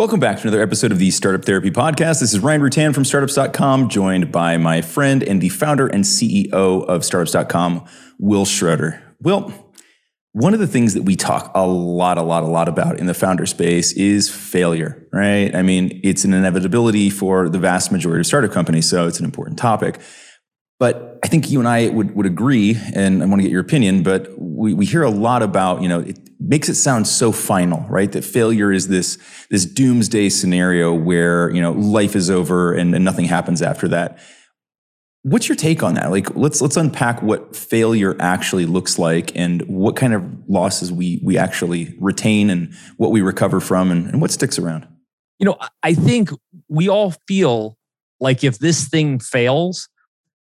Welcome back to another episode of the Startup Therapy Podcast. This is Ryan Rutan from startups.com, joined by my friend and the founder and CEO of startups.com, Wil Schroter. Will, one of the things that we talk a lot, a lot, a lot about in the founder space is failure, right? I mean, it's an inevitability for the vast majority of startup companies, so it's an important topic. But I think you and I would, would agree, and I want to get your opinion, but we, we hear a lot about, you know, it makes it sound so final, right? That failure is this, this doomsday scenario where, you know, life is over and, and nothing happens after that. What's your take on that? Like, let's let's unpack what failure actually looks like, and what kind of losses we we actually retain, and what we recover from, and, and what sticks around. You know, I think we all feel like if this thing fails,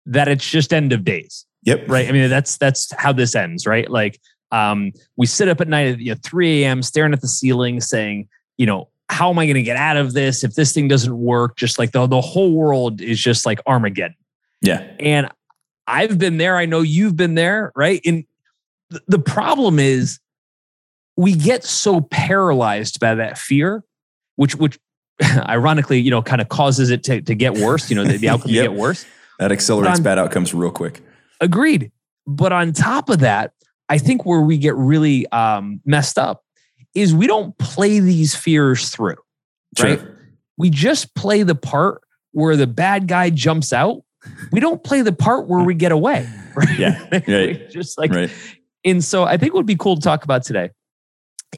that it's just end of days. Yep. Right. I mean, that's that's how this ends, right? Like, um, we sit up at night at you know, 3 a.m. staring at the ceiling, saying, you know, how am I going to get out of this if this thing doesn't work? Just like the the whole world is just like Armageddon. Yeah. And I've been there. I know you've been there, right? And th- the problem is we get so paralyzed by that fear, which which ironically, you know, kind of causes it to, to get worse, you know, the, the outcome Yep. to get worse. That accelerates bad outcomes real quick. Agreed. But on top of that, I think where we get really um, messed up is we don't play these fears through, right? Sure. We just play the part where the bad guy jumps out. We don't play the part where we get away, right? Yeah, right. just like, Right. and so I think what would be cool to talk about today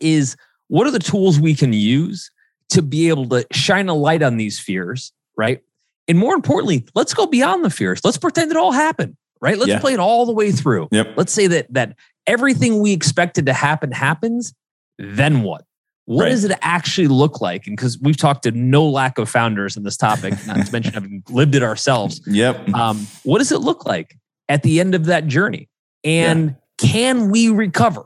is what are the tools we can use to be able to shine a light on these fears, right? And more importantly, let's go beyond the fears. Let's pretend it all happened, right? Let's Yeah. play it all the way through. Yep. Let's say that that everything we expected to happen happens. Then what? What Right. does it actually look like? And because we've talked to no lack of founders in this topic, not to mention having lived it ourselves, Yep. um, what does it look like at the end of that journey? And can we recover?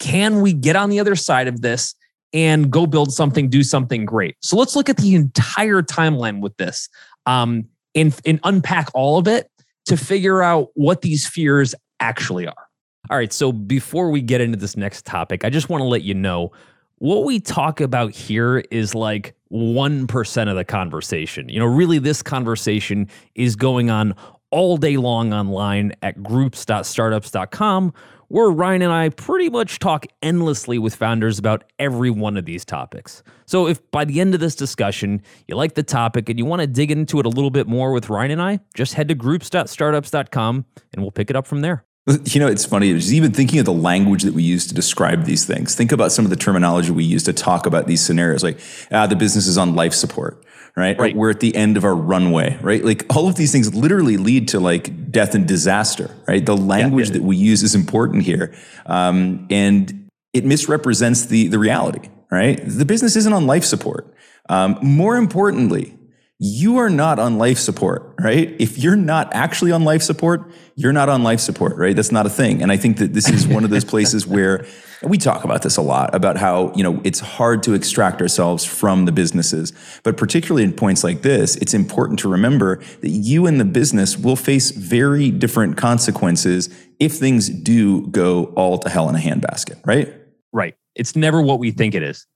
Can we get on the other side of this and go build something, do something great? So let's look at the entire timeline with this um, and, and unpack all of it to figure out what these fears actually are. All right, so before we get into this next topic, I just want to let you know what we talk about here is like 1% of the conversation. You know, really, this conversation is going on all day long online at groups.startups.com, where Ryan and I pretty much talk endlessly with founders about every one of these topics. So, if by the end of this discussion you like the topic and you want to dig into it a little bit more with Ryan and I, just head to groups.startups.com and we'll pick it up from there. You know, it's funny. Just even thinking of the language that we use to describe these things. Think about some of the terminology we use to talk about these scenarios, like ah, the business is on life support, right? Or Right. we're at the end of our runway, right? Like all of these things literally lead to like death and disaster, right? The language that we use is important here, um, and it misrepresents the the reality, right? The business isn't on life support. Um, more importantly, you are not on life support, right? If you're not actually on life support, you're not on life support, right? That's not a thing. And I think that this is one of those places where we talk about this a lot about how, you know, it's hard to extract ourselves from the businesses. But particularly in points like this, it's important to remember that you and the business will face very different consequences if things do go all to hell in a handbasket, right? Right. It's never what we think it is.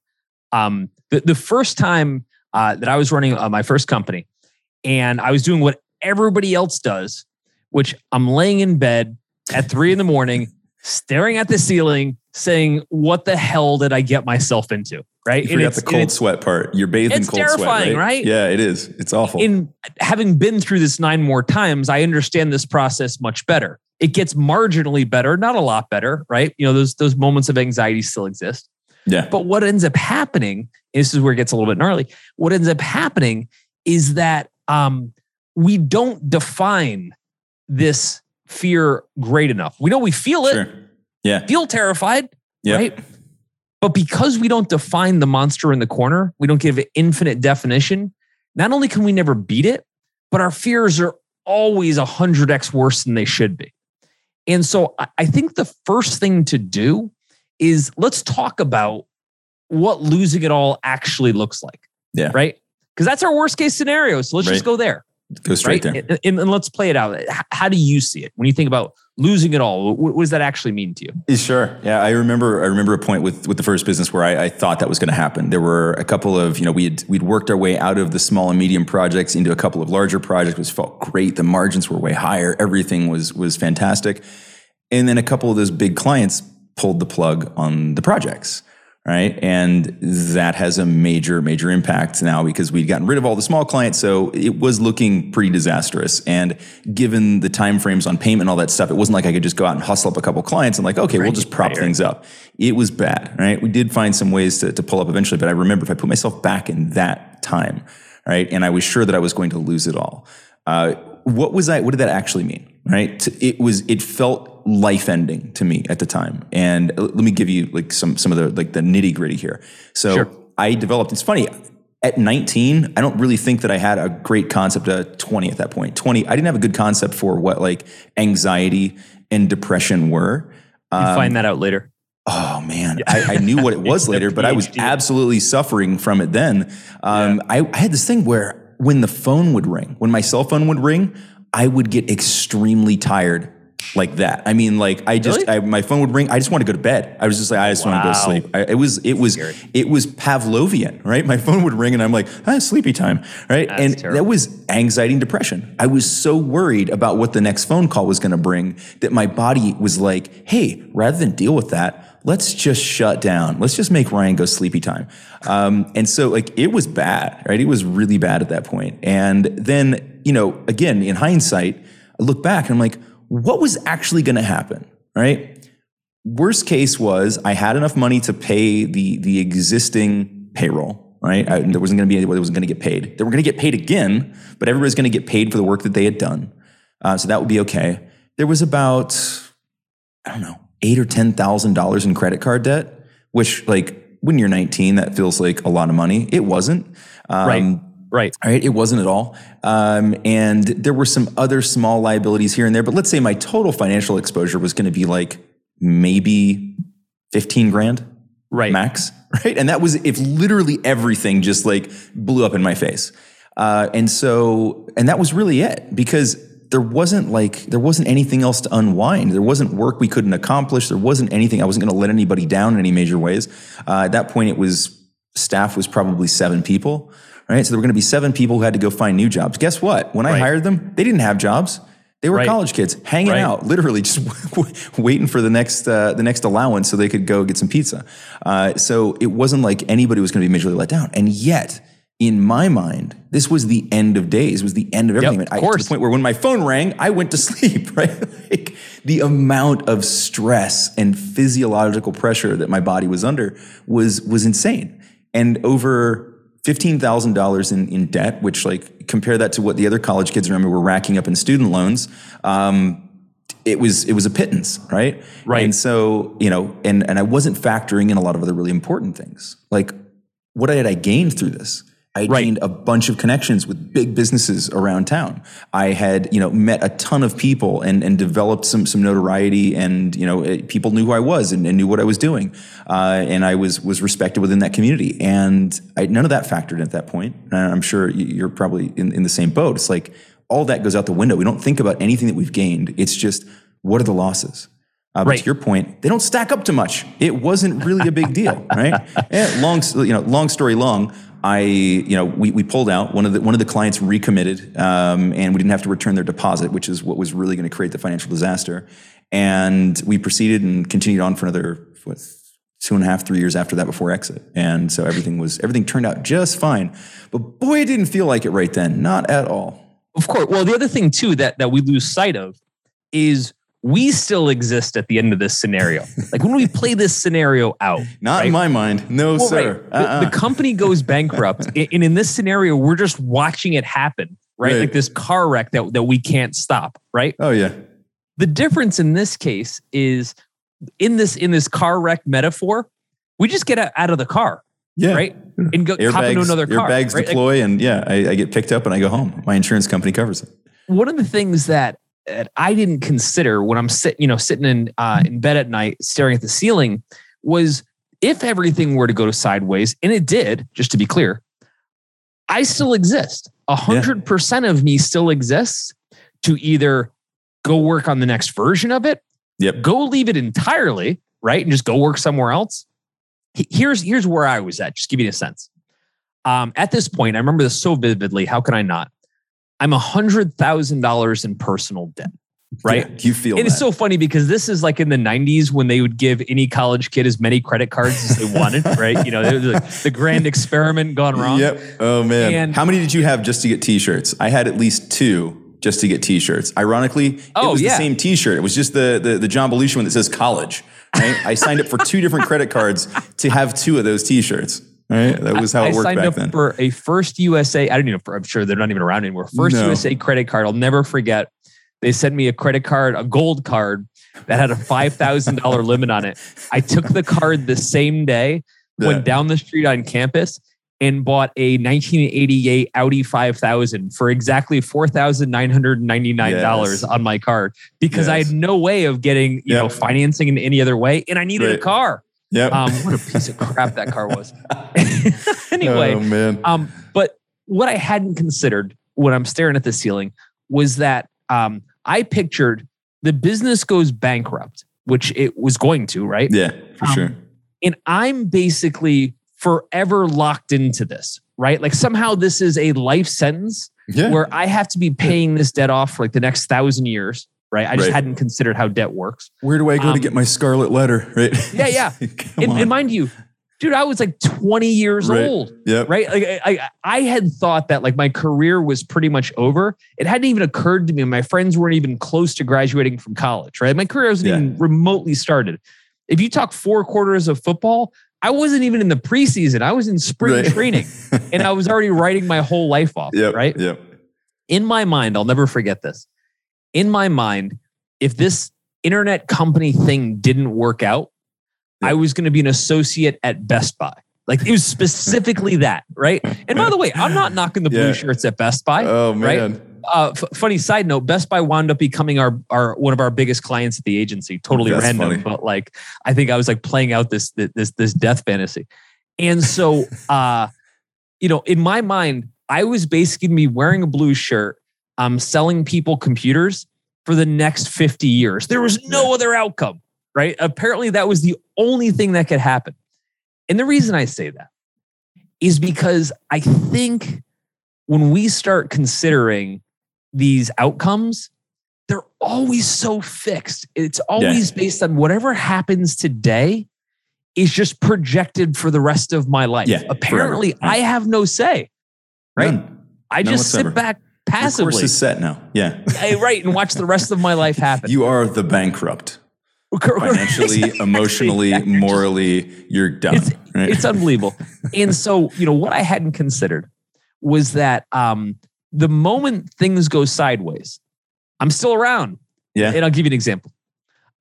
Um, the, the first time uh, that I was running uh, my first company and I was doing what everybody else does, which I'm laying in bed at three in the morning, staring at the ceiling, saying, What the hell did I get myself into? Right. You forgot the cold sweat part. You're bathed in it's cold terrifying, sweat, right? Yeah, it is. It's awful. in having been through this nine more times, I understand this process much better. It gets marginally better, not a lot better, right? You know, those those moments of anxiety still exist. Yeah. But what ends up happening, this is where it gets a little bit gnarly. What ends up happening is that um, we don't define this fear great enough. We know we feel it, Sure. Yeah. feel terrified, Yeah. right? But because we don't define the monster in the corner, we don't give it infinite definition. Not only can we never beat it, but our fears are always a hundred x worse than they should be. And so I think the first thing to do is let's talk about what losing it all actually looks like. Yeah. Right. Because that's our worst case scenario. So let's Right. just go there. Go straight right? there. And, and let's play it out. How do you see it when you think about losing it all? What, does that actually mean to you? Eh, sure. Yeah, I remember. I remember a point with with the first business where I, I thought that was going to happen. There were a couple of you know we had we'd worked our way out of the small and medium projects into a couple of larger projects. Which felt great. The margins were way higher. Everything was was fantastic. And then a couple of those big clients pulled the plug on the projects. Right. And that has a major, major impact now because we'd gotten rid of all the small clients. So it was looking pretty disastrous. And given the timeframes on payment and all that stuff, it wasn't like I could just go out and hustle up a couple clients and like, okay, we'll just prop right. things up. It was bad. Right. We did find some ways to, to pull up eventually. But I remember if I put myself back in that time, right, and I was sure that I was going to lose it all. Uh, what was I? What did that actually mean? Right? It was. It felt life ending to me at the time. And uh, let me give you like some some of the like the nitty gritty here. So Sure. I developed. It's funny. At 19, I don't really think that I had a great concept. At 20, at that point, 20, I didn't have a good concept for what like anxiety and depression were. You Um, find that out later. Oh man, I, I knew what it was later, but I was absolutely suffering from it then. Um, I, I had this thing where when the phone would ring, when my cell phone would ring, I would get extremely tired like that. I mean, like I just, Really? I, my phone would ring. I just want to go to bed. I was just like, I just want to go to sleep. I, it was, it was, Scary. it was Pavlovian, right? My phone would ring and I'm like, ah, sleepy time, right? That's and that was anxiety and depression. I was so worried about what the next phone call was going to bring that my body was like, hey, rather than deal with that, let's just shut down. Let's just make Ryan go sleepy time. Um, and so, like, it was bad, right? It was really bad at that point. And then, you know, again, in hindsight, I look back and I'm like, what was actually going to happen, right? Worst case was I had enough money to pay the the existing payroll, right? I, there wasn't going to be anybody that wasn't going to get paid. They were going to get paid again, but everybody's going to get paid for the work that they had done, uh, so that would be okay. There was about I don't know eight or ten thousand dollars in credit card debt, which like when you're 19, that feels like a lot of money. It wasn't. Um, Right. Right. all right, it wasn't at all. Um, and there were some other small liabilities here and there, but let's say my total financial exposure was going to be like maybe 15 grand Right. max, right? And that was if literally everything just like blew up in my face. Uh, and so, and that was really it because there wasn't like, there wasn't anything else to unwind. There wasn't work we couldn't accomplish. There wasn't anything. I wasn't going to let anybody down in any major ways. Uh, at that point, it was staff was probably seven people, right? So there were going to be seven people who had to go find new jobs. Guess what? When I Right. hired them, they didn't have jobs. They were Right. college kids hanging Right. out, literally just waiting for the next uh, the next allowance so they could go get some pizza. Uh, so it wasn't like anybody was going to be majorly let down. And yet, in my mind, this was the end of days. Was the end of everything. of I, to the point where when my phone rang, I went to sleep. Right, like the amount of stress and physiological pressure that my body was under was was insane. And over fifteen thousand dollars in in debt, which like compare that to what the other college kids around me were racking up in student loans. Um, it was it was a pittance, right? Right. And so you know, and and I wasn't factoring in a lot of other really important things, like what had I gained through this? I Right. gained a bunch of connections with big businesses around town. I had, you know, met a ton of people and, and developed some some notoriety, and you know, eh, people knew who I was and, and knew what I was doing, uh, and I was was respected within that community. And I, none of that factored in at that point. And I'm sure you- you're probably in, in the same boat. It's like all that goes out the window. We don't think about anything that we've gained. It's just what are the losses. Uh, but Right. to your point, they don't stack up to much. It wasn't really a big deal, right? Yeah, long, you know, long story long. I, you know, we, we pulled out. One of the one of the clients recommitted, um, and we didn't have to return their deposit, which is what was really going to create the financial disaster. And we proceeded and continued on for another what, two and a half, three years after that before exit. And so everything was everything turned out just fine. But boy, it didn't feel like it right then, not at all. Of course. Well, the other thing too that that we lose sight of is we still exist at the end of this scenario. like when we play this scenario out, Not right? in my mind, no, Well, sir. right. The, Uh-uh. the company goes bankrupt, and in this scenario, we're just watching it happen, right? Right. Like this car wreck that that we can't stop, right? oh yeah, The difference in this case is in this in this car wreck metaphor, we just get out of the car, yeah. right, and go hop into another car. airbags right? Like, deploy, and yeah, I, I get picked up and I go home. My insurance company covers it. one of the things that, that I didn't consider when I'm sitting, you know, sitting in uh, in bed at night staring at the ceiling was if everything were to go sideways, and it did, just to be clear, I still exist. a hundred percent of me still exists to either go work on the next version of it, Yep. go leave it entirely, right? And just go work somewhere else. Here's here's where I was at. Just give you a sense. Um, at this point, I remember this so vividly. How can I not? I'm a hundred thousand dollars in personal debt. Right. Yeah, you feel And that. it's so funny because this is like in the 90s when they would give any college kid as many credit cards as they wanted, right? You know, it was like the grand experiment gone wrong. Yep. Oh man. And- How many did you have just to get t-shirts? I had at least two just to get t-shirts. Ironically, it Oh, was yeah. the same t-shirt. It was just the the, the John Belushi one that says college. Right? I signed up for two different credit cards to have two of those t-shirts. Right? That was how I it worked signed back up then. for a first USA. I don't even know. I'm sure they're not even around anymore. First No. USA credit card. I'll never forget. They sent me a credit card, a gold card that had a five thousand dollar limit on it. I took the card the same day, went down the street on campus, and bought a 1988 Audi 5000 for exactly four thousand nine hundred ninety nine dollars Yes. on my card because I had no way of getting you know financing in any other way, and I needed a car. Yep. Um, what a piece of crap that car was. anyway, Oh man. um, but what I hadn't considered when I'm staring at the ceiling was that um, I pictured the business goes bankrupt, which it was going to, right? yeah, for um, sure. And I'm basically forever locked into this, right? Like somehow this is a life sentence Yeah. where I have to be paying this debt off for like the next thousand years, right? I just Right. hadn't considered how debt works. Where do I go to um, get my scarlet letter? Right? Yeah, yeah. And, and mind you, dude, I was like 20 years Right. old. Yep. right? Like I, I, I had thought that like my career was pretty much over. It hadn't even occurred to me. My friends weren't even close to graduating from college, right? My career wasn't Yeah. even remotely started. If you talk four quarters of football, I wasn't even in the preseason. I was in spring Right. training, and I was already writing my whole life off. Yep. Right Yep. in my mind, I'll never forget this. In my mind, if this internet company thing didn't work out, Yeah. I was going to be an associate at Best Buy. Like it was specifically that, right? And by the way, I'm not knocking the blue Yeah. shirts at Best Buy. Oh right? man. Uh, f- funny side note: Best Buy wound up becoming our our one of our biggest clients at the agency. Totally That's random, funny. but like I think I was like playing out this this this death fantasy, and so uh, you know, in my mind, I was basically be wearing a blue shirt, um, selling people computers for the next fifty years. There was no other outcome, right? Apparently, that was the only thing that could happen. And the reason I say that is because I think when we start considering these outcomes, they're always so fixed. It's always based on whatever happens today is just projected for the rest of my life. Yeah. Apparently, Yeah. I have no say, right? None. I None just sit whatsoever. Back The course is set now. Yeah. Hey, right, and watch the rest of my life happen. You are the bankrupt. Financially, Exactly. emotionally, morally, you're done. It's- right? it's unbelievable. and so, you know, what I hadn't considered was that um, the moment things go sideways, I'm still around. Yeah. And I'll give you an example.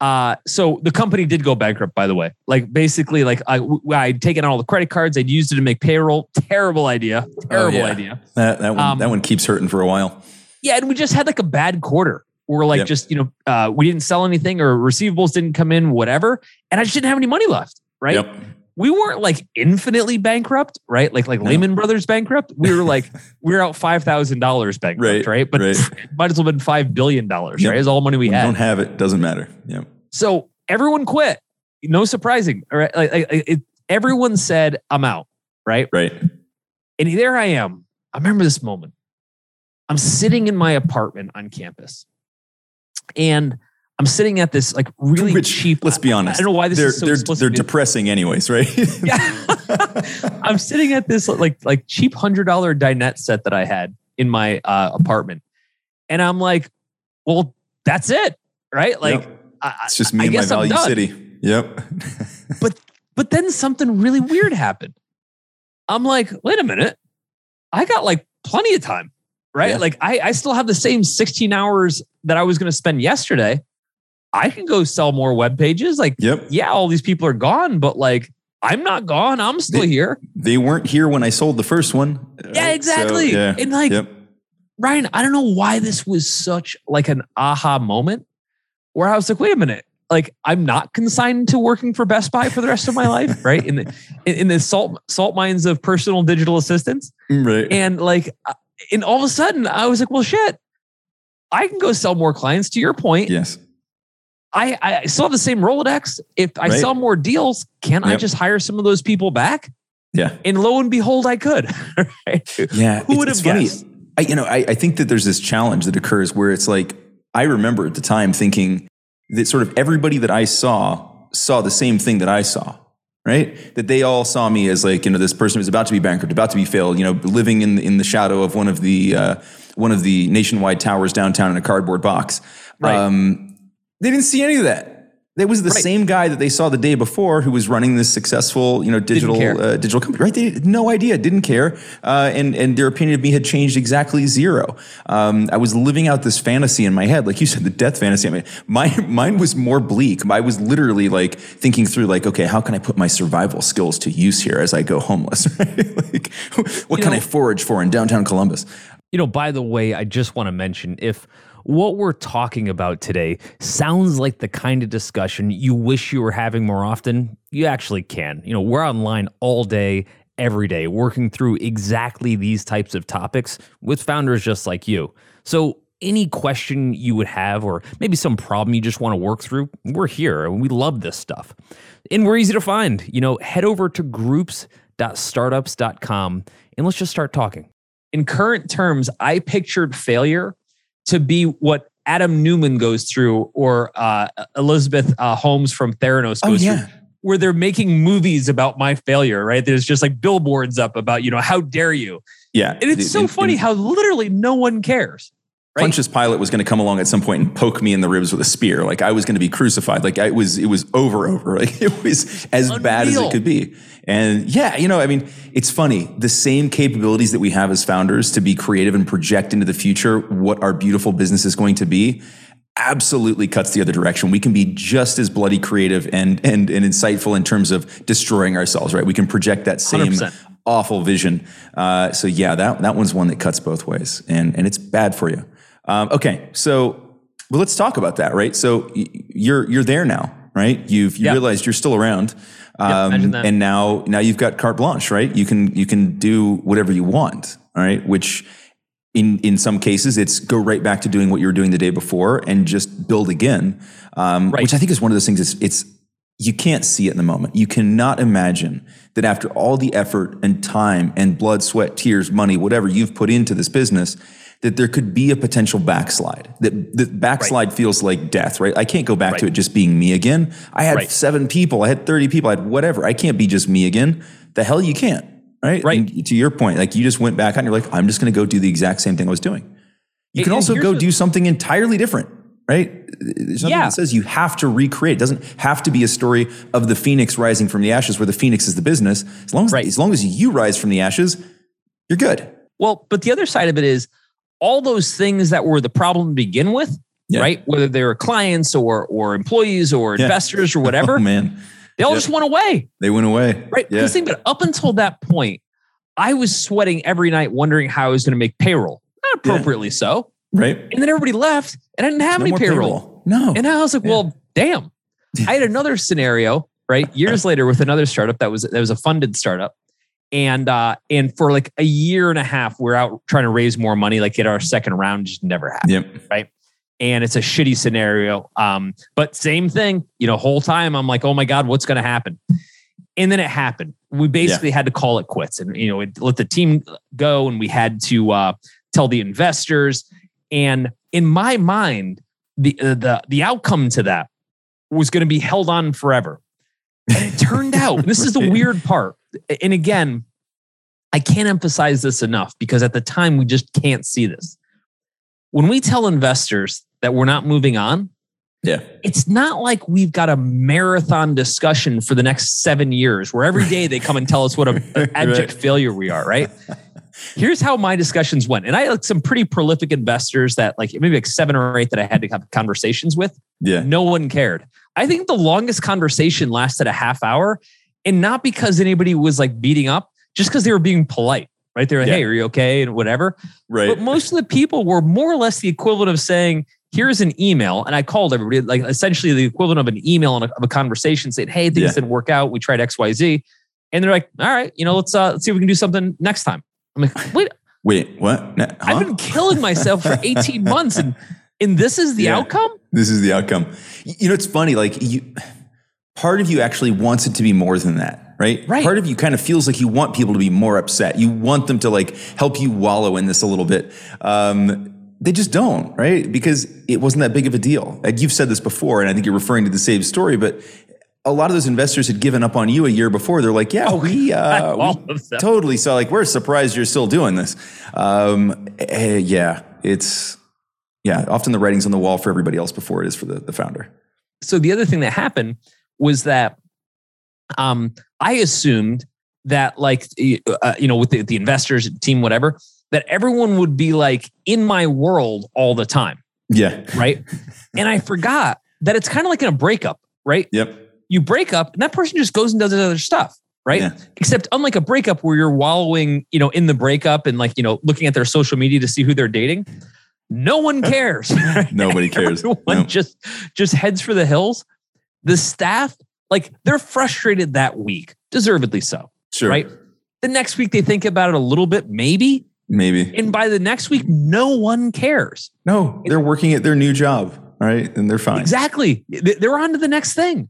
Uh, so the company did go bankrupt, by the way. Like basically, like I, I'd taken out all the credit cards, I'd used it to make payroll. Terrible idea. Terrible yeah. idea. that that one um, that one keeps hurting for a while. Yeah, and we just had like a bad quarter. We're like Yep. just you know uh, we didn't sell anything or receivables didn't come in, whatever, and I just didn't have any money left. Right. Yep. We weren't like infinitely bankrupt, right? Like like No. Lehman Brothers bankrupt. We were like we were out five thousand dollars bankrupt, Right, right? But right. might as well have been five billion dollars, Yep. right? Is all the money we When had. don't have it, doesn't matter. Yep. so everyone quit. No surprising, all right? Like, like, it, everyone said, "I'm out," right? Right. And there I am. I remember this moment. I'm sitting in my apartment on campus, and I'm sitting at this like really Which, cheap. Let's be honest. I don't know why this they're, is so they're, they're depressing anyways, right? Yeah. I'm sitting at this like like cheap hundred dollar dinette set that I had in my uh, apartment, and I'm like, well, that's it, right? Like, Yep. I, it's just me I and my value city. Yep. but then something really weird happened. I'm like, wait a minute, I got like plenty of time, right? Yeah. Like, I I still have the same 16 hours that I was going to spend yesterday. I can go sell more web pages. Like, yep. yeah, all these people are gone, but like, I'm not gone. I'm still They- here. They weren't here when I sold the first one. Yeah, right? So, exactly. yeah. And like, Yep. Ryan, I don't know why this was such like an aha moment where I was like, wait a minute, like I'm not consigned to working for Best Buy for the rest of my life, right? In the in, the salt salt mines of personal digital assistants, Right. and like uh, and all of a sudden I was like, well, shit, I can go sell more clients. To your point, Yes. I, I still have the same Rolodex. If I Right. sell more deals, can I just hire some of those people back? Yeah. And lo and behold, I could. right? Yeah. Who would it's have funny. guessed? I, you know, I, I think that there's this challenge that occurs where it's like, I remember at the time thinking that sort of everybody that I saw saw the same thing that I saw, right? That they all saw me as like, you know, this person who's about to be bankrupt, about to be failed, you know, living in, in the shadow of one of the, uh, one of the nationwide towers downtown in a cardboard box. Right. Um, they didn't see any of that. It was the Right. same guy that they saw the day before who was running this successful, you know, digital uh, digital company. Right? They had no idea, didn't care, uh, and and their opinion of me had changed exactly zero. Um, I was living out this fantasy in my head, like you said, the death fantasy. I mean, my mine was more bleak. I was literally like thinking through, like, okay, how can I put my survival skills to use here as I go homeless? Right? like, what You can know- I forage for in downtown Columbus? You know, by the way, I just want to mention if what we're talking about today sounds like the kind of discussion you wish you were having more often, you actually can. You know, we're online all day, every day, working through exactly these types of topics with founders just like you. So, any question you would have, or maybe some problem you just want to work through, we're here and we love this stuff. And we're easy to find. You know, head over to groups.startups.com and let's just start talking. in current terms, I pictured failure to be what Adam Neumann goes through or uh, Elizabeth uh, Holmes from Theranos Oh, goes yeah. through, where they're making movies about my failure, right? There's just like billboards up about, you know, how dare you? Yeah, And it's so funny how literally no one cares. Right? Pontius Pilate was going to come along at some point and poke me in the ribs with a spear. Like I was going to be crucified. Like I it was, it was over, over. Like it was as bad as it could be. And yeah, you know, I mean, it's funny. The same capabilities that we have as founders to be creative and project into the future what our beautiful business is going to be absolutely cuts the other direction. We can be just as bloody creative and and and insightful in terms of destroying ourselves, right? We can project that same 100%. awful vision. Uh, so yeah, that that one's one that cuts both ways, and and it's bad for you. Um, okay, so well, let's talk about that, right? So you're you're there now, right? You've you Yeah. realized you're still around, um, that. and now now you've got carte blanche, right? You can you can do whatever you want, all right? Which in in some cases it's go right back to doing what you were doing the day before and just build again, um, Right. which I think is one of those things. It's it's you can't see it in the moment. You cannot imagine that after all the effort and time and blood, sweat, tears, money, whatever you've put into this business, that there could be a potential backslide. That the backslide feels like death, right? I can't go back to it just being me again. I had Right. seven people, I had 30 people, I had whatever. I can't be just me again. The hell you can't, right? Right. And to your point, like you just went back and you're like, I'm just going to go do the exact same thing I was doing. You And- can also go do something entirely different, right? There's nothing Yeah. that says you have to recreate. It doesn't have to be a story of the phoenix rising from the ashes where the phoenix is the business. As long as, Right. as long as you rise from the ashes, you're good. Well, but the other side of it is all those things that were the problem to begin with, Yeah. right? Whether they were clients or or employees or Yeah. investors or oh, whatever, Oh, man. they all Yep. just went away. They went away. Right. Yeah. Because think about it, up until that point, I was sweating every night, wondering how I was going to make payroll. Not appropriately so. Right? And then everybody left, and I didn't have No any more payroll. No. And I was like, well, damn. I had another scenario, right? Years later with another startup that was that was a funded startup. And uh, and for like a year and a half, we're out trying to raise more money, like get our second round, just never happened Yep. and it's a shitty scenario. Um, but same thing, you know, whole time I'm like, oh my God, what's going to happen? And then it happened. We basically had to call it quits and, you know, it, let the team go and we had to uh, tell the investors. And in my mind, the, uh, the, the outcome to that was going to be held on forever. And it turned out, and this is the weird part. And again, I can't emphasize this enough because at the time we just can't see this. When we tell investors that we're not moving on, Yeah. it's not like we've got a marathon discussion for the next seven years where every day they come and tell us what a, abject Right. failure we are, right? Here's how my discussions went. And I had some pretty prolific investors that like maybe like seven or eight that I had to have conversations with. Yeah. No one cared. I think the longest conversation lasted a half hour and not because anybody was like beating up, just because they were being polite, right? They were, Yeah. hey, are you okay? And whatever. Right. But most of the people were more or less the equivalent of saying, here's an email. And I called everybody, like essentially the equivalent of an email and a, of a conversation saying, hey, things Yeah. didn't work out. We tried XYZ. And they're like, all right, you know, let's uh, let's see if we can do something next time. I'm like, wait, Wait, what? Huh? I've been killing myself for 18 months and and this is the Yeah. outcome? This is the outcome. You know, it's funny. Like you, part of you actually wants it to be more than that, right? Right. Part of you kind of feels like you want people to be more upset. You want them to like help you wallow in this a little bit. Um, they just don't, right? Because it wasn't that big of a deal. And you've said this before, and I think you're referring to the same story, but a lot of those investors had given up on you a year before. They're like, yeah, we, uh, we totally. saw like, we're surprised you're still doing this. Um, eh, yeah, it's, yeah, often the writing's on the wall for everybody else before it is for the, the founder. so the other thing that happened was that um, I assumed that like uh, you know with the, the investors team whatever that everyone would be like in my world all the time Yeah. right and I forgot that it's kind of like in a breakup right Yep. you break up and that person just goes and does other stuff right Yeah. except unlike a breakup where you're wallowing you know in the breakup and like you know looking at their social media to see who they're dating no one cares? Nobody cares. Everyone No. just just heads for the hills. The staff, like they're frustrated that week, deservedly so. Sure. Right. The next week they think about it a little bit, maybe, Maybe. and by the next week, no one cares. No, they're working at their new job, right? And they're fine. Exactly. They- They're on to the next thing.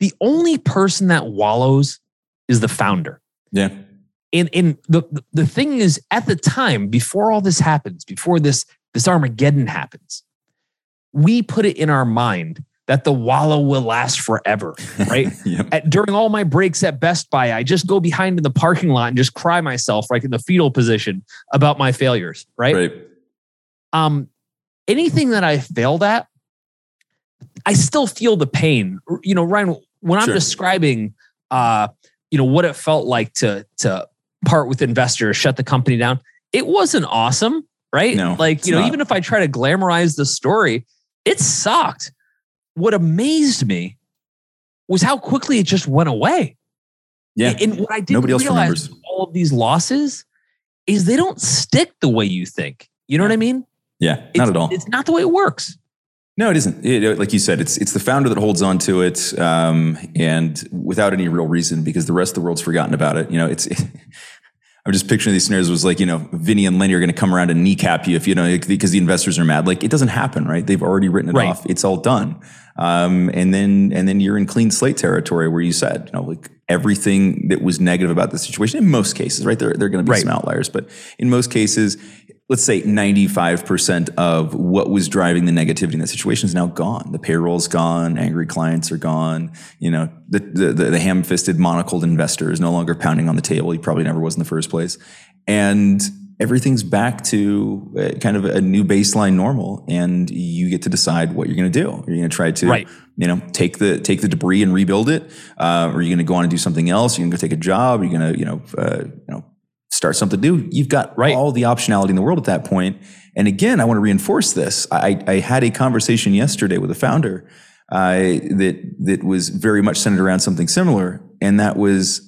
The only person that wallows is the founder. Yeah. And and the the- the thing is, at the time, before all this happens, before this this Armageddon happens, we put it in our mind that the wallow will last forever, right? Yep. at, during all my breaks at Best Buy, I just go behind in the parking lot and just cry myself, like in the fetal position, about my failures, right? Right. Um, anything that I failed at, I still feel the pain. You know, Ryan, when I'm Sure. describing, uh, you know, what it felt like to to part with investors, shut the company down, it wasn't awesome, right? No, like you know, not. even if I try to glamorize the story, it sucked. What amazed me was how quickly it just went away. Yeah. And what I didn't Nobody else realize remembers. all of these losses is they don't stick the way you think. You know what I mean? Yeah. It's, Not at all. It's not the way it works. No, it isn't. It, like you said, it's it's the founder that holds on to it, um, and without any real reason, because the rest of the world's forgotten about it. You know, it's. I'm just picturing these scenarios was like, you know, Vinny and Lenny are going to come around and kneecap you if you know because the investors are mad. Like it doesn't happen, right? They've already written it Right. off. It's all done. Um, and then and then you're in clean slate territory where you said, you know, like everything that was negative about the situation in most cases, right? There, there are going to be Right. some outliers, but in most cases, let's say 95% of what was driving the negativity in that situation is now gone. The payroll's gone, angry clients are gone. You know, the, the, the, the ham fisted monocled investor is no longer pounding on the table. He probably never was in the first place. And everything's back to uh, kind of a new baseline normal. And you get to decide what you're going to do. Are you going to try to, Right. you know, take the, take the debris and rebuild it? Uh, or are you going to go on and do something else? Are you going to go take a job? Are you going to, you know, uh, you know, start something new. You've got Right. all the optionality in the world at that point. And again, I want to reinforce this. I, I had a conversation yesterday with a founder uh, that that was very much centered around something similar, and that was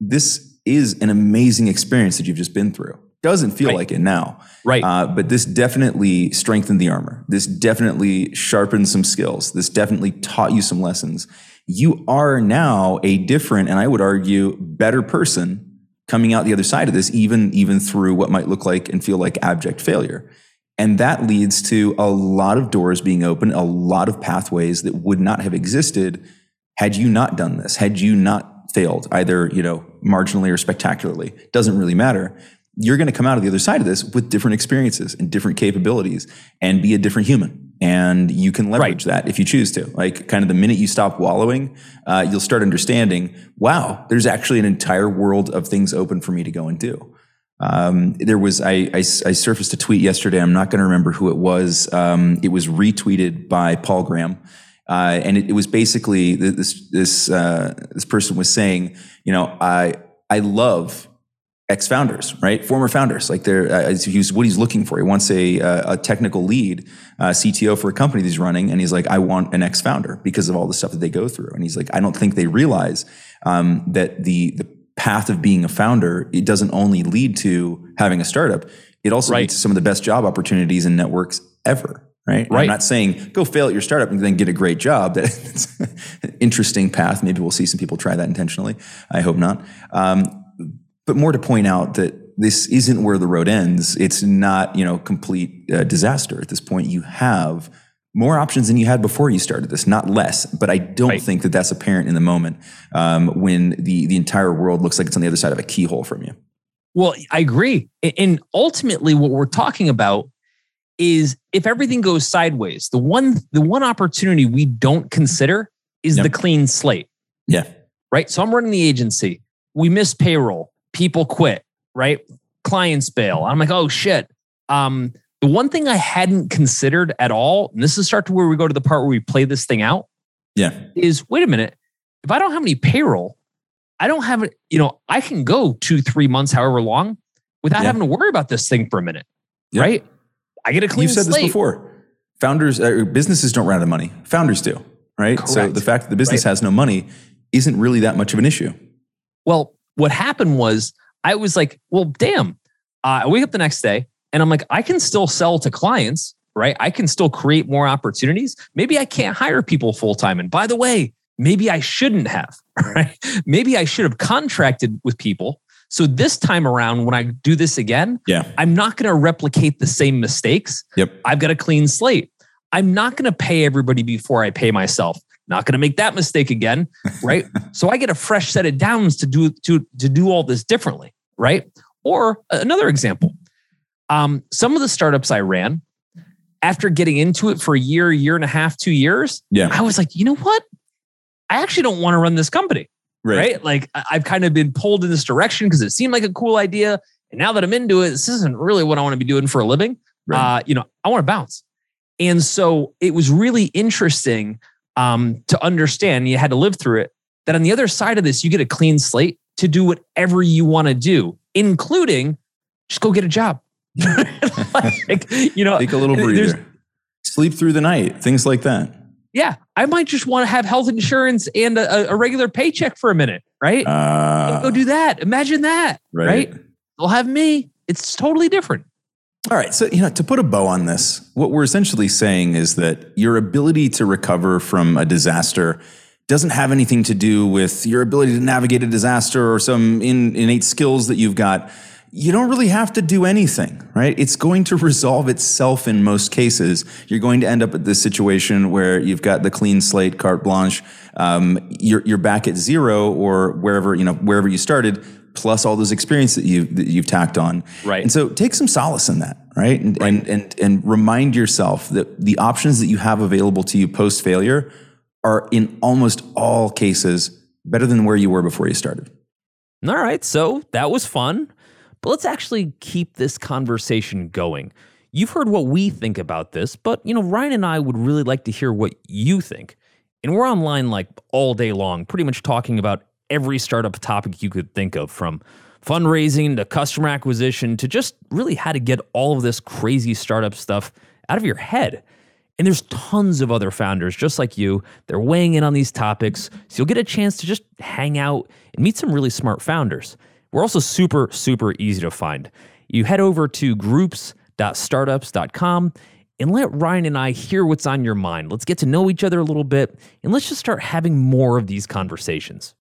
this is an amazing experience that you've just been through. Doesn't feel Right. like it now, Right. uh, but this definitely strengthened the armor. This definitely sharpened some skills. This definitely taught you some lessons. You are now a different, and I would argue, better person coming out the other side of this, even even through what might look like and feel like abject failure. And that leads to a lot of doors being open, a lot of pathways that would not have existed had you not done this, had you not failed, either, you know, marginally or spectacularly. Doesn't really matter. You're going to come out of the other side of this with different experiences and different capabilities and be a different human. And you can leverage that if you choose to. Like, kind of the minute you stop wallowing, uh, you'll start understanding, wow, there's actually an entire world of things open for me to go and do. Um, there was I, I, I surfaced a tweet yesterday. I'm not going to remember who it was. Um, it was retweeted by Paul Graham, uh, and it, it was basically this this uh, this person was saying, you know, I I love ex founders, right? Former founders, like they're uh, he's what he's looking for. He wants a uh, a technical lead, uh, CTO for a company that he's running, and he's like, I want an ex founder because of all the stuff that they go through. And he's like, I don't think they realize um, that the the path of being a founder it doesn't only lead to having a startup; it also Right. leads to some of the best job opportunities and networks ever. Right? Right. I'm not saying go fail at your startup and then get a great job. That's an interesting path. Maybe we'll see some people try that intentionally. I hope not. Um, but more to point out that this isn't where the road ends. It's not, you know, complete uh, disaster at this point. You have more options than you had before you started this, not less. But I don't Right. think that that's apparent in the moment um, when the the entire world looks like it's on the other side of a keyhole from you. Well, I agree. And ultimately, what we're talking about is if everything goes sideways, the one the one opportunity we don't consider is Yep. the clean slate, Yeah, right? So I'm running the agency. We miss payroll. People quit, right? Clients bail. I'm like, oh shit. Um, the one thing I hadn't considered at all, and this is start to where we go to the part where we play this thing out, yeah, is wait a minute. If I don't have any payroll, I don't have it, you know, I can go two, three months, however long, without Yeah. having to worry about this thing for a minute. Yeah. Right? I get a clean You've said slate. this before. Founders, uh, businesses don't run out of money. Founders do, right? So the fact that the business Right. has no money isn't really that much of an issue. Well, what happened was I was like, well, damn. Uh, I wake up the next day and I'm like, I can still sell to clients, right? I can still create more opportunities. Maybe I can't hire people full time. And by the way, maybe I shouldn't have, right? Maybe I should have contracted with people. So this time around, when I do this again, Yeah. I'm not going to replicate the same mistakes. Yep. I've got a clean slate. I'm not going to pay everybody before I pay myself. Not going to make that mistake again, right? so I get a fresh set of downs to do to to do all this differently, right? Or another example, um, some of the startups I ran, after getting into it for a year, year and a half, two years, Yeah. I was like, you know what? I actually don't want to run this company right? Like I- I've kind of been pulled in this direction because it seemed like a cool idea. And now that I'm into it, this isn't really what I want to be doing for a living. Right. Uh, you know, I want to bounce. And so it was really interesting um, to understand. You had to live through it. That on the other side of this, you get a clean slate to do whatever you want to do, including just go get a job. like, you know, Take a little breather. Sleep through the night, things like that. yeah, I might just want to have health insurance and a, a regular paycheck for a minute, right? Uh, go do that. Imagine that. right. right? They'll have me. It's totally different. All right. So, you know, to put a bow on this, what we're essentially saying is that your ability to recover from a disaster doesn't have anything to do with your ability to navigate a disaster or some in, innate skills that you've got. You don't really have to do anything, right? It's going to resolve itself in most cases. You're going to end up at this situation where you've got the clean slate, carte blanche. Um, you're, you're back at zero or wherever, you know, wherever you started, plus all those experience that you that you've tacked on. Right. And so take some solace in that, right? And, and and and remind yourself that the options that you have available to you post failure are in almost all cases better than where you were before you started. All right, so that was fun. But let's actually keep this conversation going. You've heard what we think about this, but you know, Ryan and I would really like to hear what you think. And we're online like all day long, pretty much talking about every startup topic you could think of from fundraising to customer acquisition to just really how to get all of this crazy startup stuff out of your head. And there's tons of other founders just like you. They're weighing in on these topics. So you'll get a chance to just hang out and meet some really smart founders. We're also super, super easy to find. You head over to groups.startups.com and let Ryan and I hear what's on your mind. Let's get to know each other a little bit and let's just start having more of these conversations.